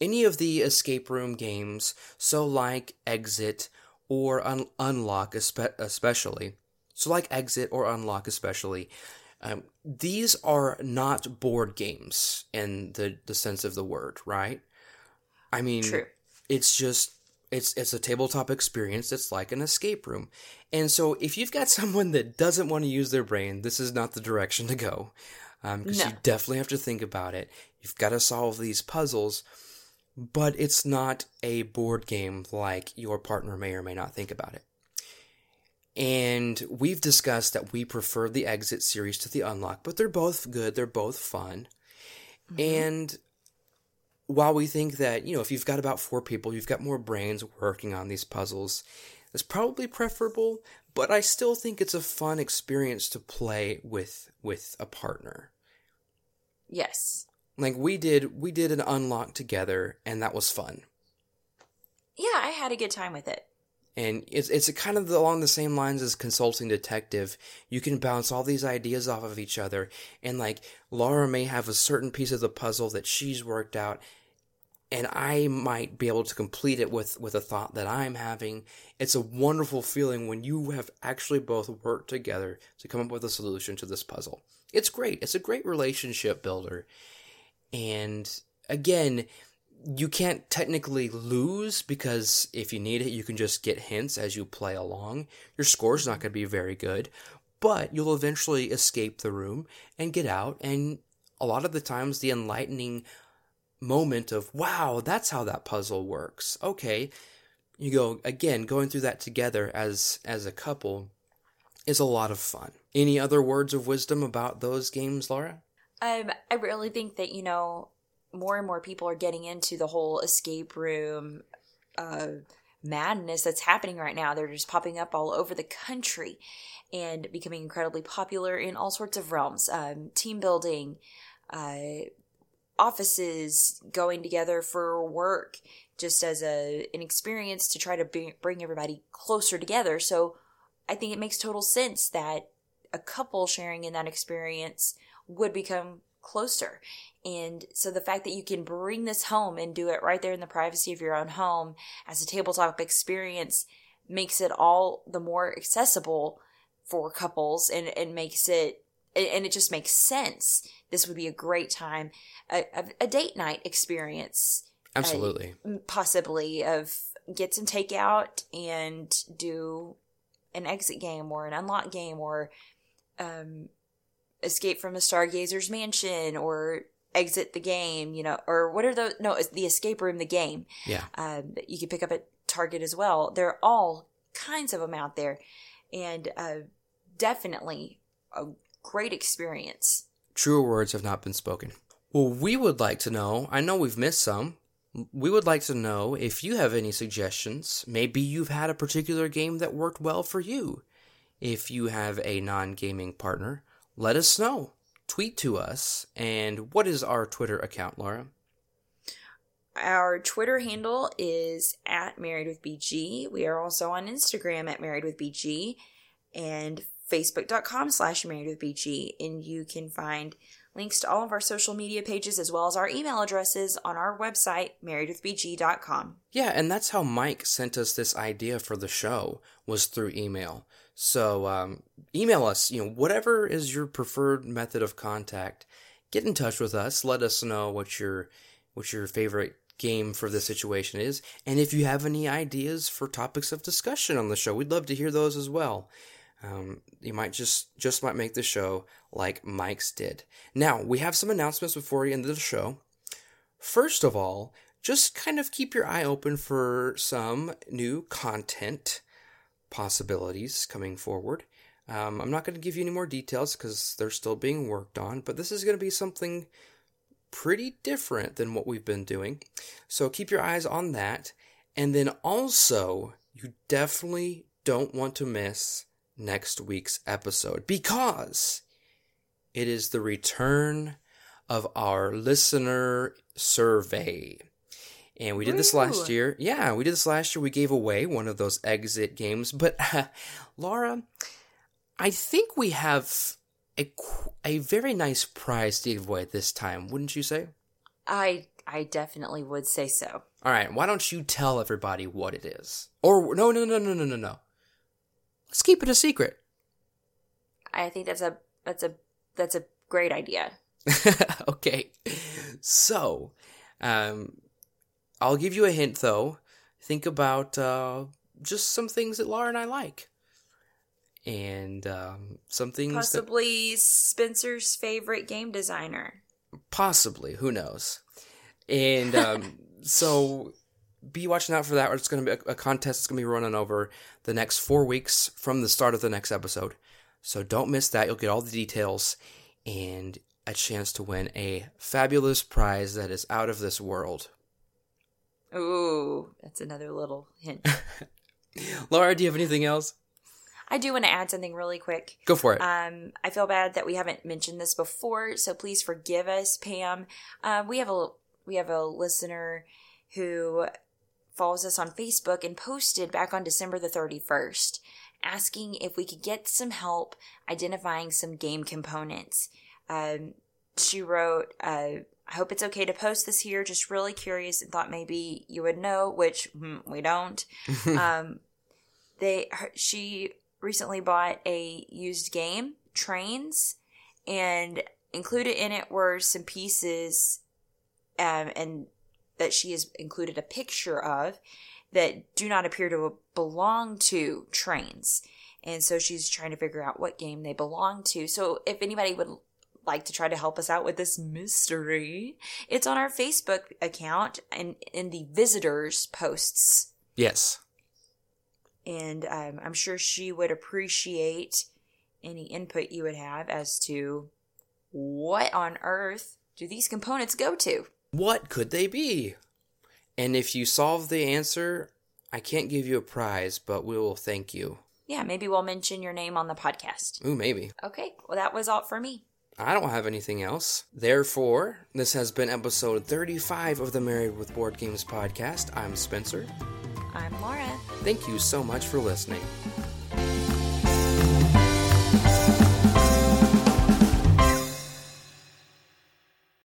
any of the escape room games, so like Exit or un- Unlock, espe- especially, so like Exit or Unlock, especially, um, these are not board games in the the sense of the word, right? I mean, True. it's just it's it's a tabletop experience it's like an escape room and so if you've got <laughs> someone that doesn't want to use their brain this is not the direction to go because No. you definitely have to think about it you've got to solve these puzzles but it's not a board game like your partner may or may not think about it and we've discussed that we prefer the exit series to the unlock but they're both good they're both fun mm-hmm. and while we think that, you know, if you've got about four people, you've got more brains working on these puzzles, it's probably preferable, but I still think it's a fun experience to play with with a partner. Yes. Like we did we did an unlock together and that was fun. Yeah, I had a good time with it. And it's it's kind of along the same lines as consulting detective. You can bounce all these ideas off of each other, and like Lara may have a certain piece of the puzzle that she's worked out, and I might be able to complete it with with a thought that I'm having. It's a wonderful feeling when you have actually both worked together to come up with a solution to this puzzle. It's great. It's a great relationship builder, and again, you can't technically lose because if you need it, you can just get hints as you play along. Your score's not going to be very good, but you'll eventually escape the room and get out. And a lot of the times, the enlightening moment of, wow, that's how that puzzle works. Okay. You go again, going through that together as as a couple is a lot of fun. Any other words of wisdom about those games, Lara? Um, I really think that you know more and more people are getting into the whole escape room uh, madness that's happening right now. They're just popping up all over the country and becoming incredibly popular in all sorts of realms. Um, team building, uh, offices going together for work, just as a an experience to try to bring, bring everybody closer together. So I think it makes total sense that a couple sharing in that experience would become closer. And so the fact that you can bring this home and do it right there in the privacy of your own home as a tabletop experience makes it all the more accessible for couples and, and makes it and it just makes sense. This would be a great time, a, a, a date night experience, Absolutely. possibly of get some takeout and do an exit game or an unlock game or um, escape from a stargazer's mansion or exit the game, you know, or what are the No, it's the escape room, the game. yeah. Um, you can pick up at Target as well. There are all kinds of them out there, and uh, definitely a great experience. Truer words have not been spoken. Well, we would like to know, I know we've missed some. We would like to know if you have any suggestions. Maybe you've had a particular game that worked well for you. If you have a non gaming partner, let us know. Tweet to us. And what is our Twitter account, Lara? Our Twitter handle is at Married with BG. We are also on Instagram at Married with BG and Facebook.com slash Married with BG. And you can find links to all of our social media pages as well as our email addresses on our website, marriedwithbg.com. Yeah, and that's how Mike sent us this idea for the show was through email. So um, email us, you know, whatever is your preferred method of contact. Get in touch with us. Let us know what your what your favorite game for this situation is, and if you have any ideas for topics of discussion on the show, we'd love to hear those as well. Um, you might just just might make the show like Mike's did. Now we have some announcements before we end the show. First of all, just kind of keep your eye open for some new content possibilities coming forward. Um, I'm not going to give you any more details because they're still being worked on, but this is going to be something pretty different than what we've been doing. So keep your eyes on that. And then also, you definitely don't want to miss next week's episode because it is the return of our listener survey. And we did this last year. Yeah, we did this last year. We gave away one of those exit games. But, uh, <laughs> Lara, I think we have a, a very nice prize to give away this time, wouldn't you say? I I definitely would say so. All right, why don't you tell everybody what it is? Or no, no, no, no, no, no, no. Let's keep it a secret. I think that's a that's a that's a great idea. <laughs> okay. So, um I'll give you a hint though. Think about uh just some things that Lara and I like and um, some things possibly that, Spencer's favorite game designer. Possibly, who knows? And um, <laughs> so be watching out for that. It's going to be a, a contest. It's going to be running over the next four weeks from the start of the next episode. So don't miss that. You'll get all the details and a chance to win a fabulous prize that is out of this world. Ooh, that's another little hint. <laughs> Lara, do you have anything else? I do want to add something really quick. Go for it. Um, I feel bad that we haven't mentioned this before, so please forgive us, Pam. Uh, we have a we have a listener who follows us on Facebook and posted back on December the 31st asking if we could get some help identifying some game components. Um, she wrote, uh, I hope it's okay to post this here. Just really curious and thought maybe you would know, which hmm, we don't. <laughs> um, they, her, she recently bought a used game, Trains, and included in it were some pieces, um, and that she has included a picture of that do not appear to belong to Trains. And so she's trying to figure out what game they belong to. So if anybody would like to try to help us out with this mystery, it's on our Facebook account and in the visitors posts. Yes and um, I'm sure she would appreciate any input you would have as to what on earth do these components go to? What could they be? And if you solve the answer, I can't give you a prize, but we will thank you. Yeah, maybe we'll mention your name on the podcast. Ooh, maybe. Okay, well, that was all for me. I don't have anything else. Therefore, this has been episode 35 of the Married with Board Games podcast. I'm Spencer. I'm Lara. Thank you so much for listening.